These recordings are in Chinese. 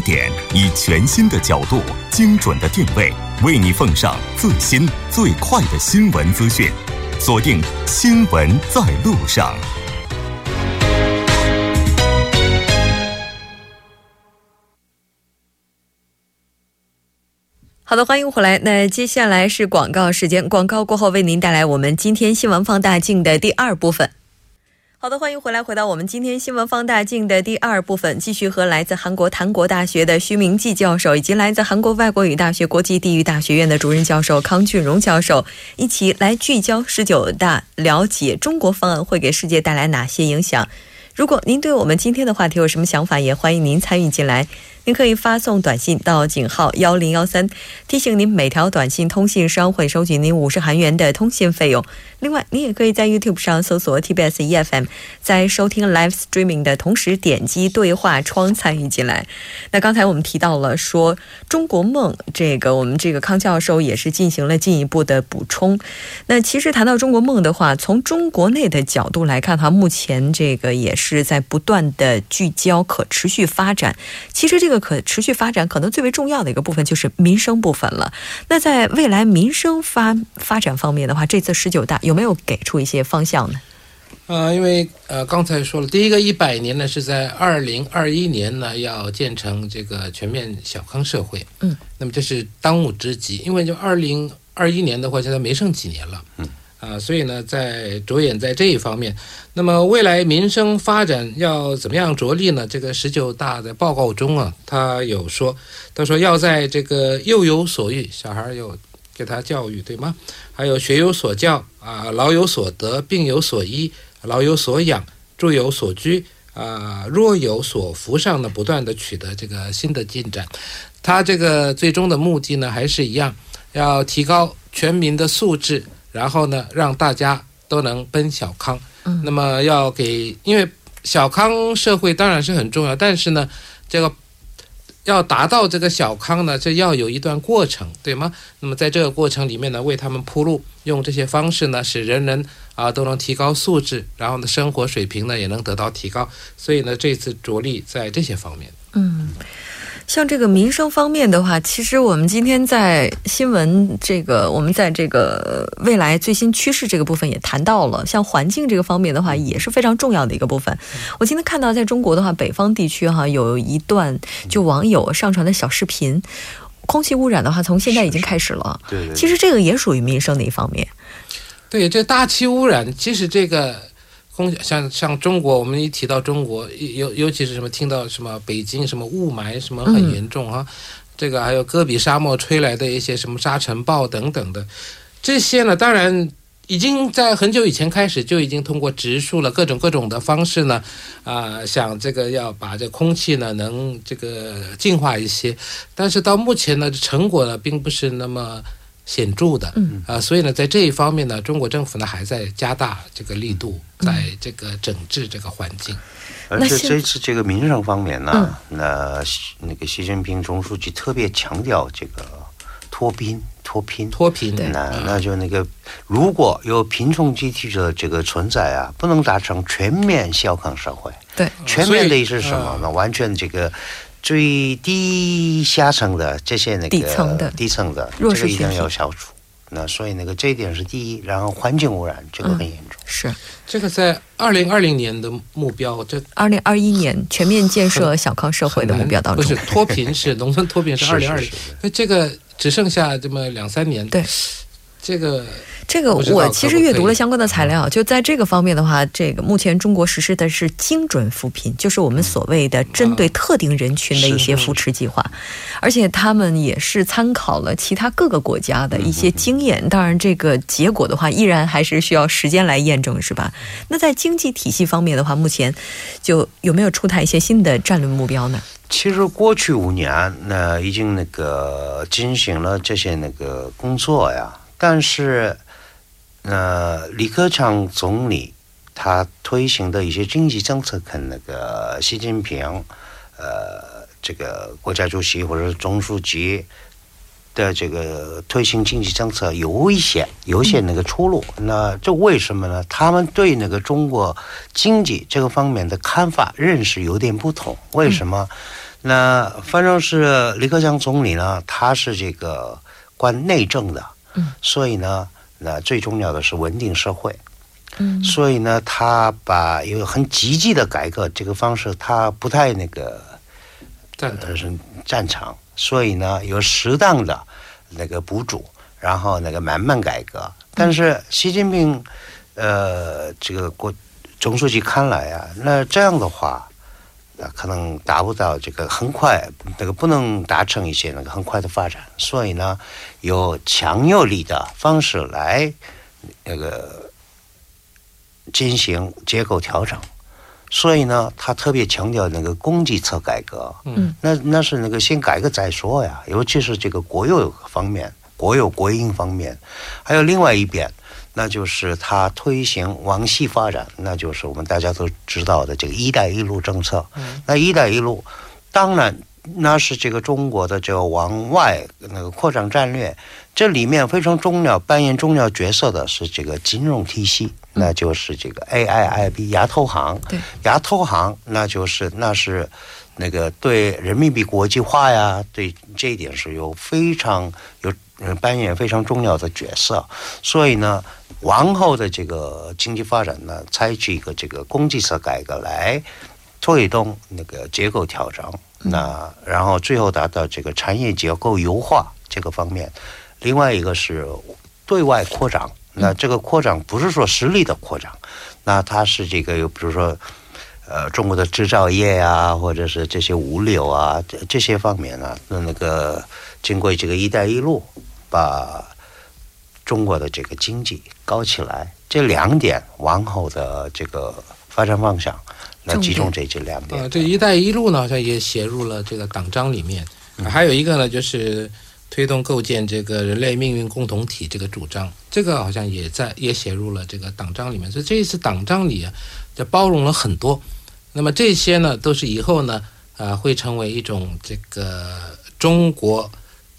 点，以全新的角度、精准的定位，为你奉上最新最快的新闻资讯。锁定《新闻在路上》。好的，欢迎回来。那接下来是广告时间，广告过后为您带来我们今天新闻放大镜的第二部分。好的，欢迎回来，回到我们今天新闻放大镜的第二部分，继续和来自韩国檀国大学的徐明季教授，以及来自韩国外国语大学国际地域大学院的主任教授康俊荣教授，一起来聚焦十九大，了解中国方案会给世界带来哪些影响。如果您对我们今天的话题有什么想法，也欢迎您参与进来。您可以发送短信到井号幺零幺三，提醒您每条短信通信商会收取您五十韩元的通信费用。另外，您也可以在 YouTube 上搜索 TBS EFM，在收听 Live Streaming 的同时点击对话窗参与进来。那刚才我们提到了说中国梦，这个我们这个康教授也是进行了进一步的补充。那其实谈到中国梦的话，从中国内的角度来看的话，目前这个也是在不断的聚焦可持续发展。其实这个可持续发展可能最为重要的一个部分就是民生部分了。那在未来民生发发展方面的话，这次十九大有没有给出一些方向呢？呃，因为呃刚才说了，第一个一百年呢是在二零二一年呢要建成这个全面小康社会。嗯，那么这是当务之急，因为就二零二一年的话，现在没剩几年了。嗯。啊，所以呢，在着眼在这一方面，那么未来民生发展要怎么样着力呢？这个十九大的报告中啊，他有说，他说要在这个幼有所育，小孩有给他教育，对吗？还有学有所教啊，老有所得，病有所医，老有所养，住有所居啊，若有所扶上呢，不断的取得这个新的进展。他这个最终的目的呢，还是一样，要提高全民的素质。然后呢，让大家都能奔小康。嗯，那么要给，因为小康社会当然是很重要，但是呢，这个要达到这个小康呢，这要有一段过程，对吗？那么在这个过程里面呢，为他们铺路，用这些方式呢，使人人啊都能提高素质，然后呢，生活水平呢也能得到提高。所以呢，这次着力在这些方面。嗯。像这个民生方面的话，其实我们今天在新闻这个，我们在这个未来最新趋势这个部分也谈到了，像环境这个方面的话，也是非常重要的一个部分。我今天看到在中国的话，北方地区哈有一段就网友上传的小视频，空气污染的话，从现在已经开始了。对，其实这个也属于民生的一方面。对，这大气污染，其实这个。空像像中国，我们一提到中国，尤尤其是什么听到什么北京什么雾霾什么很严重啊，这个还有戈壁沙漠吹来的一些什么沙尘暴等等的，这些呢，当然已经在很久以前开始就已经通过植树了各种各种的方式呢，啊，想这个要把这空气呢能这个净化一些，但是到目前呢成果呢并不是那么。显著的，嗯啊，所以呢，在这一方面呢，中国政府呢还在加大这个力度，在这个整治这个环境。而且这次这个民生方面呢，那那个习近平总书记特别强调这个脱贫、脱贫、脱贫。那那就那个如果有贫穷集体的这个存在啊，不能达成全面小康社会。对，全面的意思是什么？那完全这个。最低下层的这些那个底层的底层的这个一定要消除。那所以那个这一点是第一，然后环境污染这个很严重。是这个在二零二零年的目标，这二零二一年全面建设小康社会的目标当中，不是脱贫是农村脱贫是 二零二零，那这个只剩下这么两三年。对，这个。这个我其实阅读了相关的材料，就在这个方面的话，这个目前中国实施的是精准扶贫，就是我们所谓的针对特定人群的一些扶持计划，而且他们也是参考了其他各个国家的一些经验。当然，这个结果的话，依然还是需要时间来验证，是吧？那在经济体系方面的话，目前就有没有出台一些新的战略目标呢？其实过去五年，那已经那个进行了这些那个工作呀，但是。那李克强总理他推行的一些经济政策，跟那个习近平，呃，这个国家主席或者总书记的这个推行经济政策有一些有一些那个出路。那这为什么呢？他们对那个中国经济这个方面的看法认识有点不同。为什么？那反正是李克强总理呢，他是这个管内政的，嗯，所以呢，那最重要的是稳定社会。嗯所以呢，他把一个很积极的改革这个方式，他不太那个赞同呃是赞成，所以呢有适当的那个补助，然后那个慢慢改革。但是习近平呃这个国总书记看来啊，那这样的话。那可能达不到这个很快，那个不能达成一些那个很快的发展，所以呢，有强有力的方式来那个进行结构调整。所以呢，他特别强调那个供给侧改革。嗯，那那是那个先改革再说呀，尤其是这个国有方面、国有国营方面，还有另外一边，那就是它推行往西发展，那就是我们大家都知道的这个“一带一路”政策。嗯那“一带一路”当然那是这个中国的这个往外那个扩张战略，这里面非常重要、扮演重要角色的是这个金融体系，那就是这个 AIIB 亚投行。对，亚投行那就是那是那个对人民币国际化呀，对这一点是有非常有呃扮演非常重要的角色。所以呢，往后的这个经济发展呢，采取一个这个供给侧改革来推动那个结构调整，那然后最后达到这个产业结构优化这个方面。另外一个是对外扩张，那这个扩张不是说实力的扩张，那它是这个有比如说。呃，中国的制造业啊，或者是这些物流啊，这这些方面呢，那那个经过这个“一带一路”，把中国的这个经济搞起来，这两点往后的这个发展方向，那集中这这两点。呃，这“一带一路”呢，好像也写入了这个党章里面。还有一个呢，就是推动构建这个人类命运共同体这个主张，这个好像也在也写入了这个党章里面。所以这一次党章里啊，就包容了很多。那么这些呢，都是以后呢，呃，会成为一种这个中国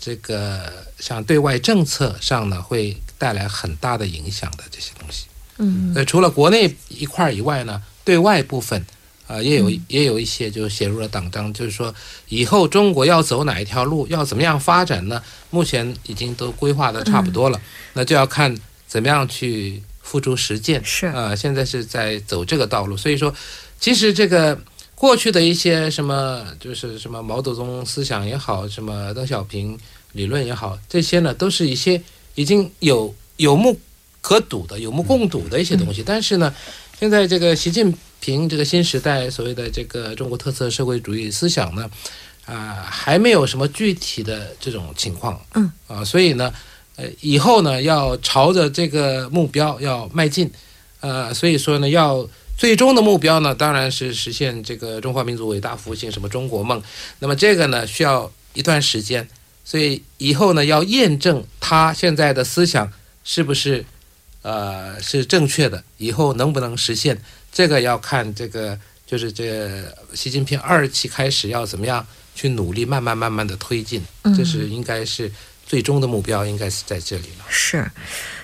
这个像对外政策上呢，会带来很大的影响的这些东西。嗯呃，除了国内一块儿以外呢，对外部分啊、呃也有也有一些就写入了党章，就是说以后中国要走哪一条路，要怎么样发展呢？目前已经都规划的差不多了，那就要看怎么样去付诸实践。是啊、现在是在走这个道路，所以说，其实这个过去的一些什么，就是什么毛泽东思想也好，什么邓小平理论也好，这些呢，都是一些已经有有目可睹的、有目共睹的一些东西。但是呢，现在这个习近平这个新时代所谓的这个中国特色社会主义思想呢，啊、还没有什么具体的这种情况。嗯啊，所以呢，呃，以后呢要朝着这个目标要迈进。呃，所以说呢，要最终的目标呢，当然是实现这个中华民族伟大复兴，什么中国梦。那么这个呢，需要一段时间，所以以后呢，要验证他现在的思想是不是呃是正确的，以后能不能实现，这个要看这个就是这习近平二期开始要怎么样去努力，慢慢慢慢的推进，这是应该是最终的目标，应该是在这里了。是，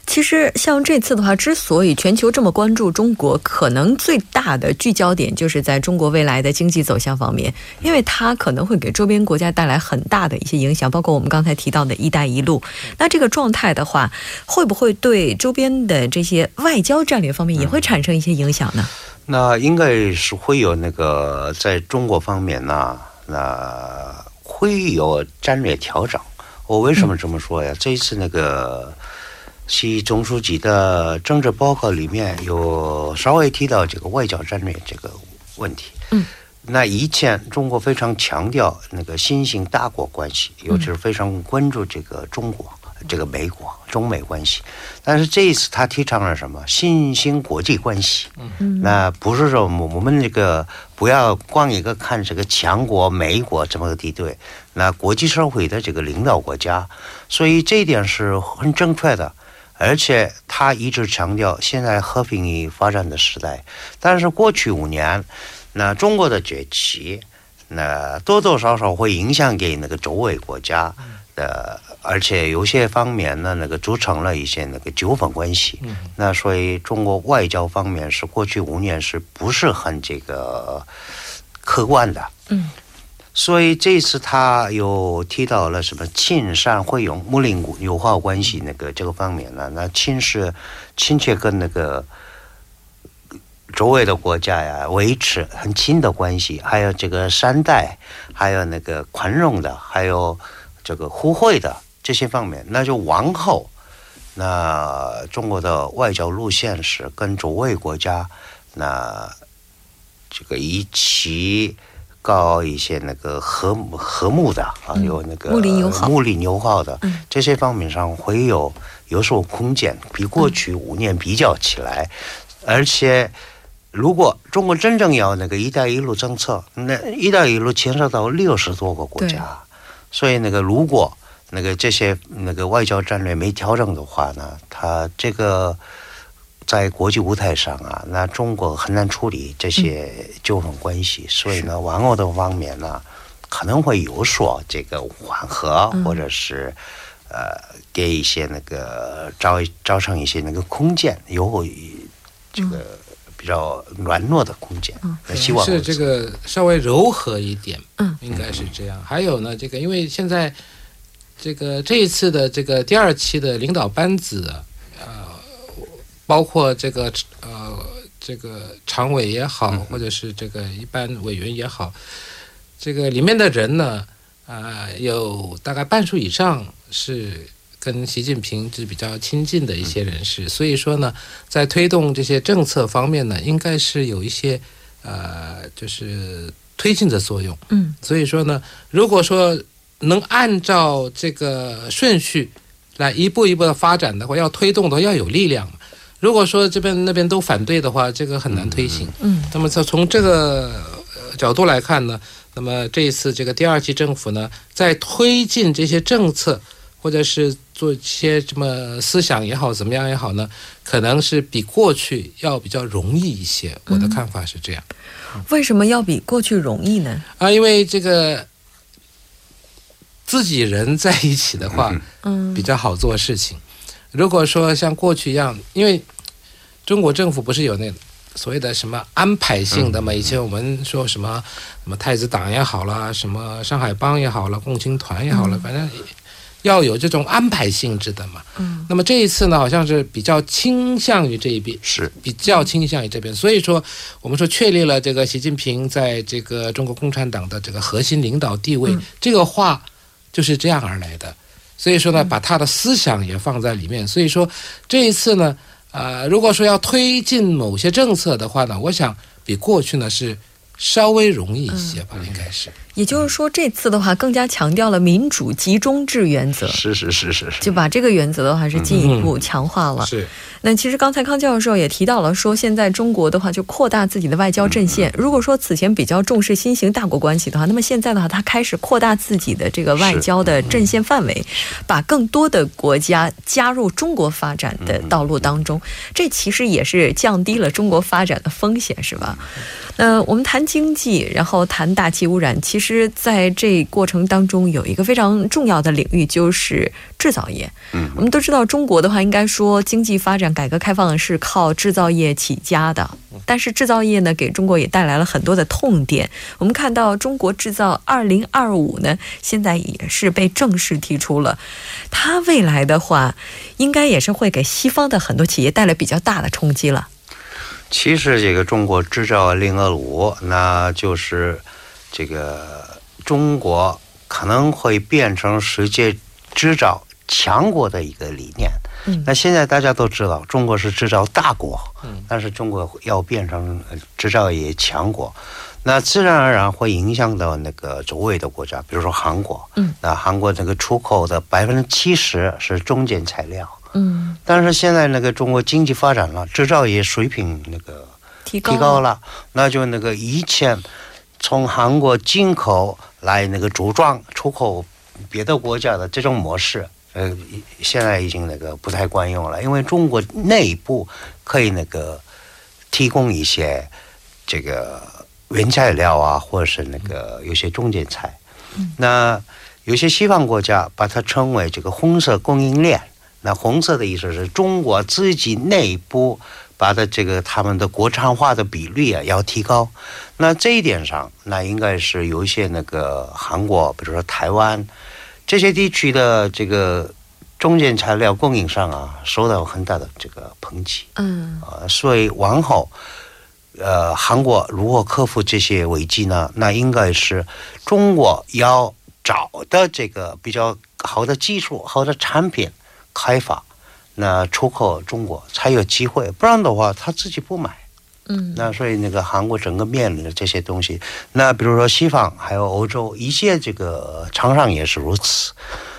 其实像这次的话，之所以全球这么关注中国，可能最大的聚焦点就是在中国未来的经济走向方面，因为它可能会给周边国家带来很大的一些影响，包括我们刚才提到的一带一路。那这个状态的话，会不会对周边的这些外交战略方面也会产生一些影响呢？那应该是会有那个在中国方面呢，那会有战略调整。我为什么这么说呀？这一次那个习总书记的政治报告里面有稍微提到这个外交战略这个问题。嗯。那以前中国非常强调那个新型大国关系，尤其是非常关注这个中国、这个美国、中美关系。但是这一次他提倡了什么？新兴国际关系。嗯那不是说我们我们这个不要光一个看这个强国美国这么个敌对，那国际社会的这个领导国家，所以这一点是很正确的。而且他一直强调现在和平与发展的时代，但是过去五年，那中国的崛起，那多多少少会影响给那个周围国家。的，而且有些方面呢，那个组成了一些那个纠纷关系。嗯那所以中国外交方面是过去五年是不是很这个客观的？嗯，所以这次他又提到了什么亲善会友睦邻友好关系那个这个方面呢？那亲是亲切跟那个周围的国家呀维持很亲的关系，还有这个善待，还有那个宽容的，还有这个互惠的这些方面，那就往后。那中国的外交路线是跟周围国家，那这个一起搞一些那个和和睦的啊，嗯有那个睦邻友好。睦邻友好的、嗯。这些方面上会有有所空间，比过去五年比较起来，而且。如果中国真正要那个“一带一路”政策，那“一带一路”牵涉到六十多个国家，所以那个如果那个这些那个外交战略没调整的话呢，它这个在国际舞台上啊，那中国很难处理这些纠纷关系，所以呢，往后的方面呢，可能会有所这个缓和，嗯。或者是呃给一些那个造造成一些那个空间，有这个比较软弱的空间。嗯。那希望是这个稍微柔和一点，嗯，应该是这样。还有呢，这个因为现在这个这一次的这个第二期的领导班子包括这个呃这个常委也好，或者是这个一般委员也好，这个里面的人呢，啊、有大概半数以上是。跟习近平是比较亲近的一些人士，所以说呢，在推动这些政策方面呢，应该是有一些呃，就是推进的作用。嗯，所以说呢，如果说能按照这个顺序来一步一步的发展的话，要推动的话要有力量嘛。如果说这边那边都反对的话，这个很难推行。嗯，那么从从这个呃角度来看呢，那么这一次这个第二期政府呢，在推进这些政策，或者是做一些什么思想也好，怎么样也好呢，可能是比过去要比较容易一些。我的看法是这样。为什么要比过去容易呢？啊，因为这个自己人在一起的话，嗯比较好做事情。如果说像过去一样，因为中国政府不是有那所谓的什么安排性的嘛？以前我们说什么什么太子党也好啦，什么上海帮也好了，共青团也好了，反正要有这种安排性质的嘛。嗯，那么这一次呢，好像是比较倾向于这一边，是比较倾向于这边，所以说我们说确立了这个习近平在这个中国共产党的这个核心领导地位，嗯这个话就是这样而来的。所以说呢，把他的思想也放在里面。所以说这一次呢，呃，如果说要推进某些政策的话呢，我想比过去呢是稍微容易一些吧，应该是。也就是说，这次的话更加强调了民主集中制原则，是是是是是，就把这个原则的话是进一步强化了。是，那其实刚才康教授也提到了，说现在中国的话就扩大自己的外交阵线。如果说此前比较重视新型大国关系的话，那么现在的话，它开始扩大自己的这个外交的阵线范围，把更多的国家加入中国发展的道路当中。这其实也是降低了中国发展的风险，是吧？那我们谈经济，然后谈大气污染，其实在这过程当中有一个非常重要的领域，就是制造业。嗯我们都知道，中国的话，应该说经济发展、改革开放是靠制造业起家的。但是制造业呢，给中国也带来了很多的痛点。我们看到“中国制造二零二五”呢，现在也是被正式提出了。它未来的话，应该也是会给西方的很多企业带来比较大的冲击了。其实这个中国制造二零二五，那就是这个中国可能会变成世界制造强国的一个理念。嗯那现在大家都知道，中国是制造大国，嗯但是中国要变成呃制造业强国，那自然而然会影响到那个周围的国家，比如说韩国。嗯，那韩国这个出口的百分之七十是中间材料。嗯，但是现在那个中国经济发展了，制造业水平那个提高提高了，那就那个以前从韩国进口来那个组装出口别的国家的这种模式，呃，现在已经那个不太管用了，因为中国内部可以那个提供一些这个原材料啊，或者是那个有些中间材，那。有些西方国家把它称为这个红色供应链。那红色的意思是中国自己内部把的这个他们的国产化的比率啊要提高。那这一点上，那应该是有一些那个韩国，比如说台湾这些地区的这个中间材料供应商啊，受到很大的这个抨击。嗯啊，所以往后，呃，韩国如何克服这些危机呢？那应该是中国要找的这个比较好的技术、好的产品开发，那出口中国才有机会，不然的话他自己不买。嗯那所以那个韩国整个面临的这些东西，那比如说西方还有欧洲一些这个厂商也是如此，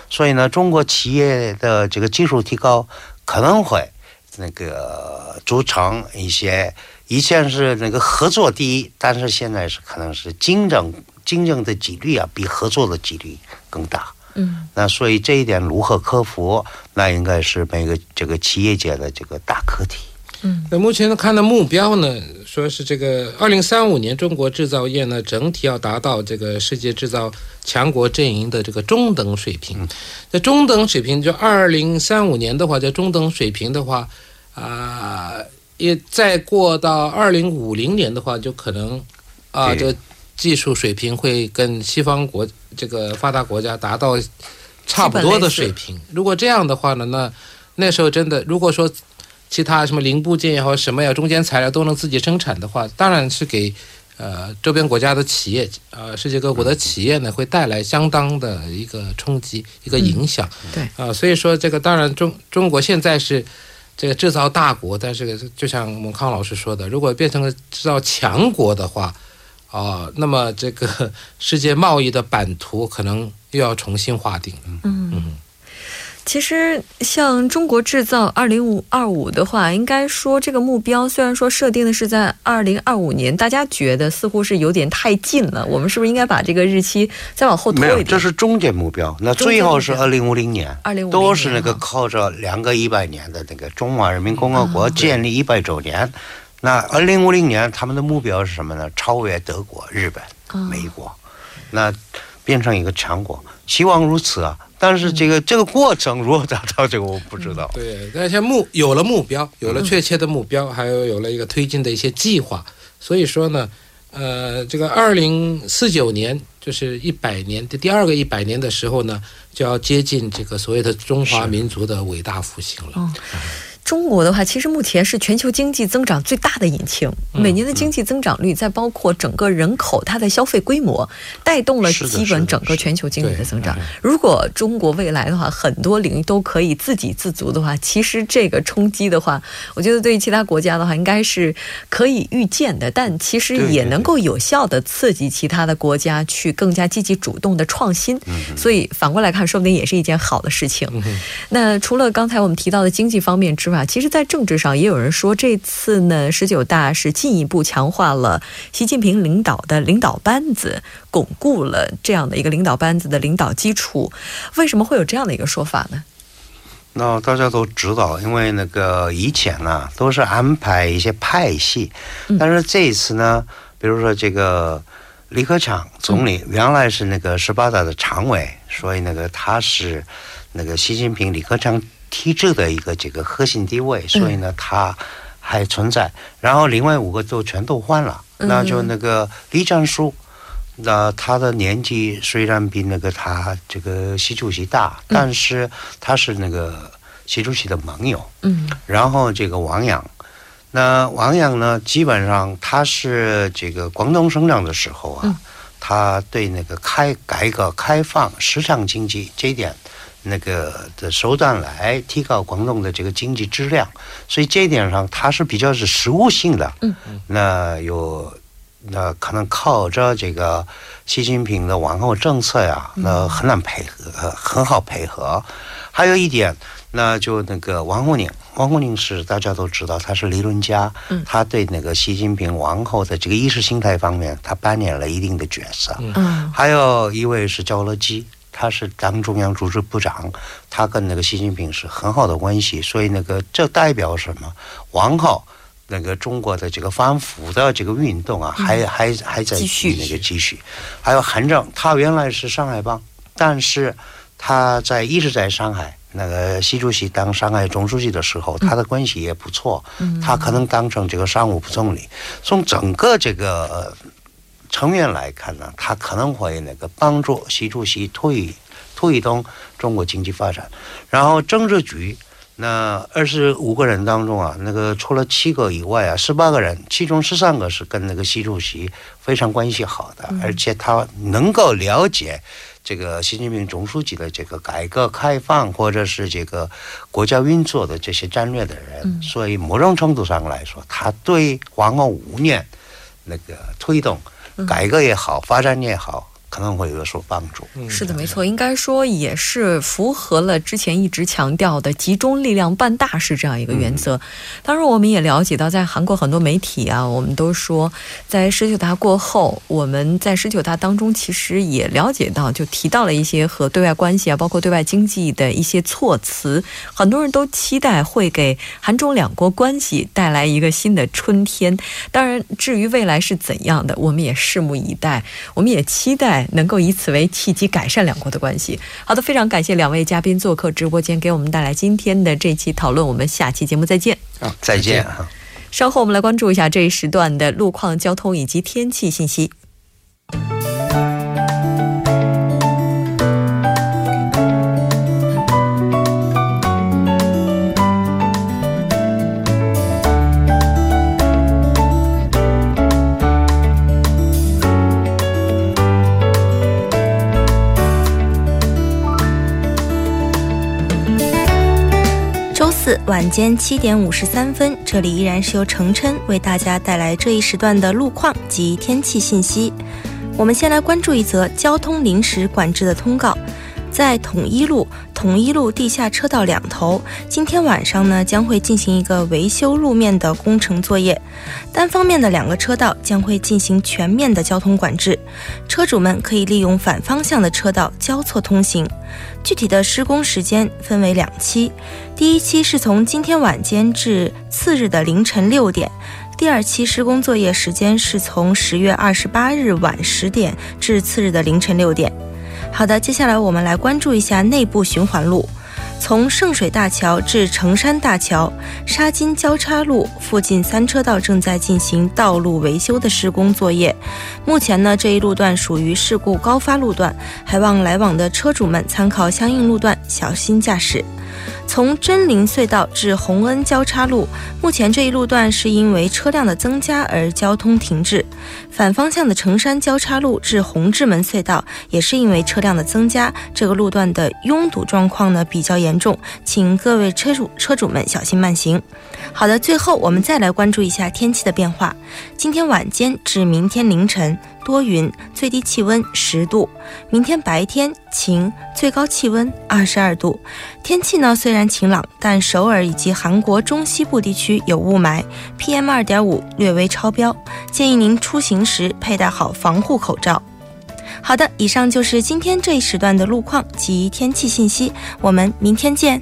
所以呢，中国企业的这个技术提高可能会那个组成一些以前是那个合作第一，但是现在是可能是竞争竞争的几率啊比合作的几率更大。嗯那所以这一点如何克服，那应该是每个这个企业界的这个大课题。嗯那目前看的目标呢，说是这个二零三五年中国制造业呢整体要达到这个世界制造强国阵营的这个中等水平。那中等水平就二零三五年的话，在中等水平的话，啊、也再过到二零五零年的话，就可能啊、对这个技术水平会跟西方国这个发达国家达到差不多的水平。如果这样的话呢，那那时候真的，如果说其他什么零部件也好，什么呀，中间材料都能自己生产的话，当然是给呃周边国家的企业，呃世界各国的企业呢，会带来相当的一个冲击，一个影响。对啊、所以说这个当然中中国现在是这个制造大国，但是就像蒙康老师说的，如果变成了制造强国的话，啊、那么这个世界贸易的版图可能又要重新划定了。嗯。其实，像中国制造二零五二五的话，应该说这个目标虽然说设定的是在二零二五年，大家觉得似乎是有点太近了。我们是不是应该把这个日期再往后拖没有，一点？这是中间目标。那最后是二零五零年，2050都是那个靠着两个一百年的那个中华人民共和国啊建立一百周年。那二零五零年他们的目标是什么呢？超越德国、日本、啊美国，那变成一个强国，希望如此啊。但是这个、这个过程如何达到，这个我不知道。对，但是目有了目标，有了确切的目标，还有有了一个推进的一些计划，所以说呢，呃，这个二零四九年就是一百年的第二个一百年的时候呢，就要接近这个所谓的中华民族的伟大复兴了。哦中国的话，其实目前是全球经济增长最大的引擎，嗯每年的经济增长率，再包括整个人口它的消费规模，带动了基本整个全球经济的增长。如果中国未来的话，很多领域都可以自给自足的话，其实这个冲击的话，我觉得对于其他国家的话，应该是可以预见的，但其实也能够有效的刺激其他的国家去更加积极主动的创新。所以反过来看，说不定也是一件好的事情。那除了刚才我们提到的经济方面之外，其实，在政治上也有人说，这次呢十九大是进一步强化了习近平领导的领导班子，巩固了这样的一个领导班子的领导基础。为什么会有这样的一个说法呢？那大家都知道，因为那个以前呢都是安排一些派系，嗯但是这一次呢，比如说这个李克强总理原来是那个十八大的常委，所以那个他是那个习近平李克强体制的一个这个核心地位，所以呢他还存在。然后另外五个都全都换了，嗯那就那个李战书。那他的年纪虽然比那个他这个习主席大，但是他是那个习主席的盟友。嗯然后这个王阳，那王阳呢，基本上他是这个广东省长的时候啊，嗯他对那个开改革开放、市场经济这一点。那个的手段来提高广东的这个经济质量，所以这一点上它是比较是实务性的。嗯那有那可能靠着这个习近平的往后政策呀，那很难配合，呃很好配合。还有一点，那就那个王沪宁，王沪宁是大家都知道他是理论家，嗯他对那个习近平往后的这个意识形态方面，他扮演了一定的角色。嗯还有一位是焦乐际，他是党中央组织部长，他跟那个习近平是很好的关系，所以那个这代表什么？往后那个中国的这个反腐的这个运动啊，还还还在继续那个继续。还有韩正，他原来是上海帮。但是他在一直在上海。那个习主席当上海总书记的时候，他的关系也不错，他可能当成这个商务部总理。从整个这个层面来看呢，他可能会那个帮助习主席推推动中国经济发展。然后政治局那二十五个人当中啊，那个除了七个以外啊，十八个人，其中十三个是跟那个习主席非常关系好的，而且他能够了解。这个习近平总书记的这个改革开放，或者是这个国家运作的这些战略的人，所以某种程度上来说，他对往后五年那个推动改革也好，发展也好。可能会有所帮助。是的，没错，应该说也是符合了之前一直强调的集中力量办大事这样一个原则。当然，我们也了解到，在韩国很多媒体啊，我们都说，在十九大过后，我们在十九大当中其实也了解到，就提到了一些和对外关系啊，包括对外经济的一些措辞。很多人都期待会给韩中两国关系带来一个新的春天。当然，至于未来是怎样的，我们也拭目以待。我们也期待。能够以此为契机改善两国的关系。好的，非常感谢两位嘉宾做客直播间，给我们带来今天的这期讨论。我们下期节目再见。啊，再见啊。稍后我们来关注一下这一时段的路况、交通以及天气信息。晚间七点五十三分，这里依然是由程琛为大家带来这一时段的路况及天气信息。我们先来关注一则交通临时管制的通告。在统一路、统一路地下车道两头，今天晚上呢将会进行一个维修路面的工程作业，单方面的两个车道将会进行全面的交通管制，车主们可以利用反方向的车道交错通行。具体的施工时间分为两期，第一期是从今天晚间至次日的凌晨六点，第二期施工作业时间是从十月二十八日晚十点至次日的凌晨六点。好的，接下来我们来关注一下内部循环路，从圣水大桥至成山大桥沙金交叉路附近三车道正在进行道路维修的施工作业。目前呢，这一路段属于事故高发路段，还望来往的车主们参考相应路段，小心驾驶。从真灵隧道至洪恩交叉路，目前这一路段是因为车辆的增加而交通停滞。反方向的成山交叉路至红志门隧道也是因为车辆的增加，这个路段的拥堵状况呢比较严重，请各位车主车主们小心慢行。好的，最后我们再来关注一下天气的变化。今天晚间至明天凌晨。多云，最低气温十度。明天白天晴，最高气温二十二度。天气呢虽然晴朗，但首尔以及韩国中西部地区有雾霾，PM 二点五略微超标，建议您出行时佩戴好防护口罩。好的，以上就是今天这一时段的路况及天气信息，我们明天见。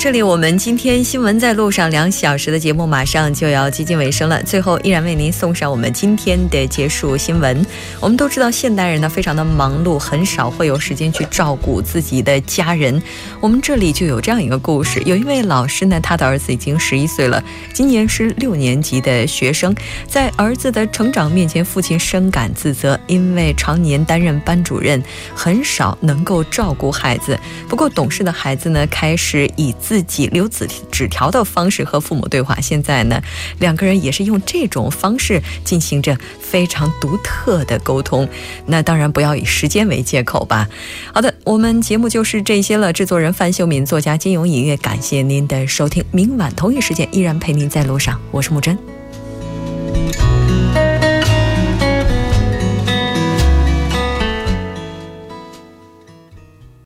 这里，我们今天新闻在路上两小时的节目马上就要接近尾声了。最后，依然为您送上我们今天的结束新闻。我们都知道，现代人呢非常的忙碌，很少会有时间去照顾自己的家人。我们这里就有这样一个故事：有一位老师呢，他的儿子已经十一岁了，今年是六年级的学生。在儿子的成长面前，父亲深感自责，因为常年担任班主任，很少能够照顾孩子。不过，懂事的孩子呢，开始。以自己留纸纸条的方式和父母对话。现在呢，两个人也是用这种方式进行着非常独特的沟通。那当然不要以时间为借口吧。好的，我们节目就是这些了。制作人范秀敏，作家金勇，音乐，感谢您的收听。明晚同一时间依然陪您在路上，我是木真。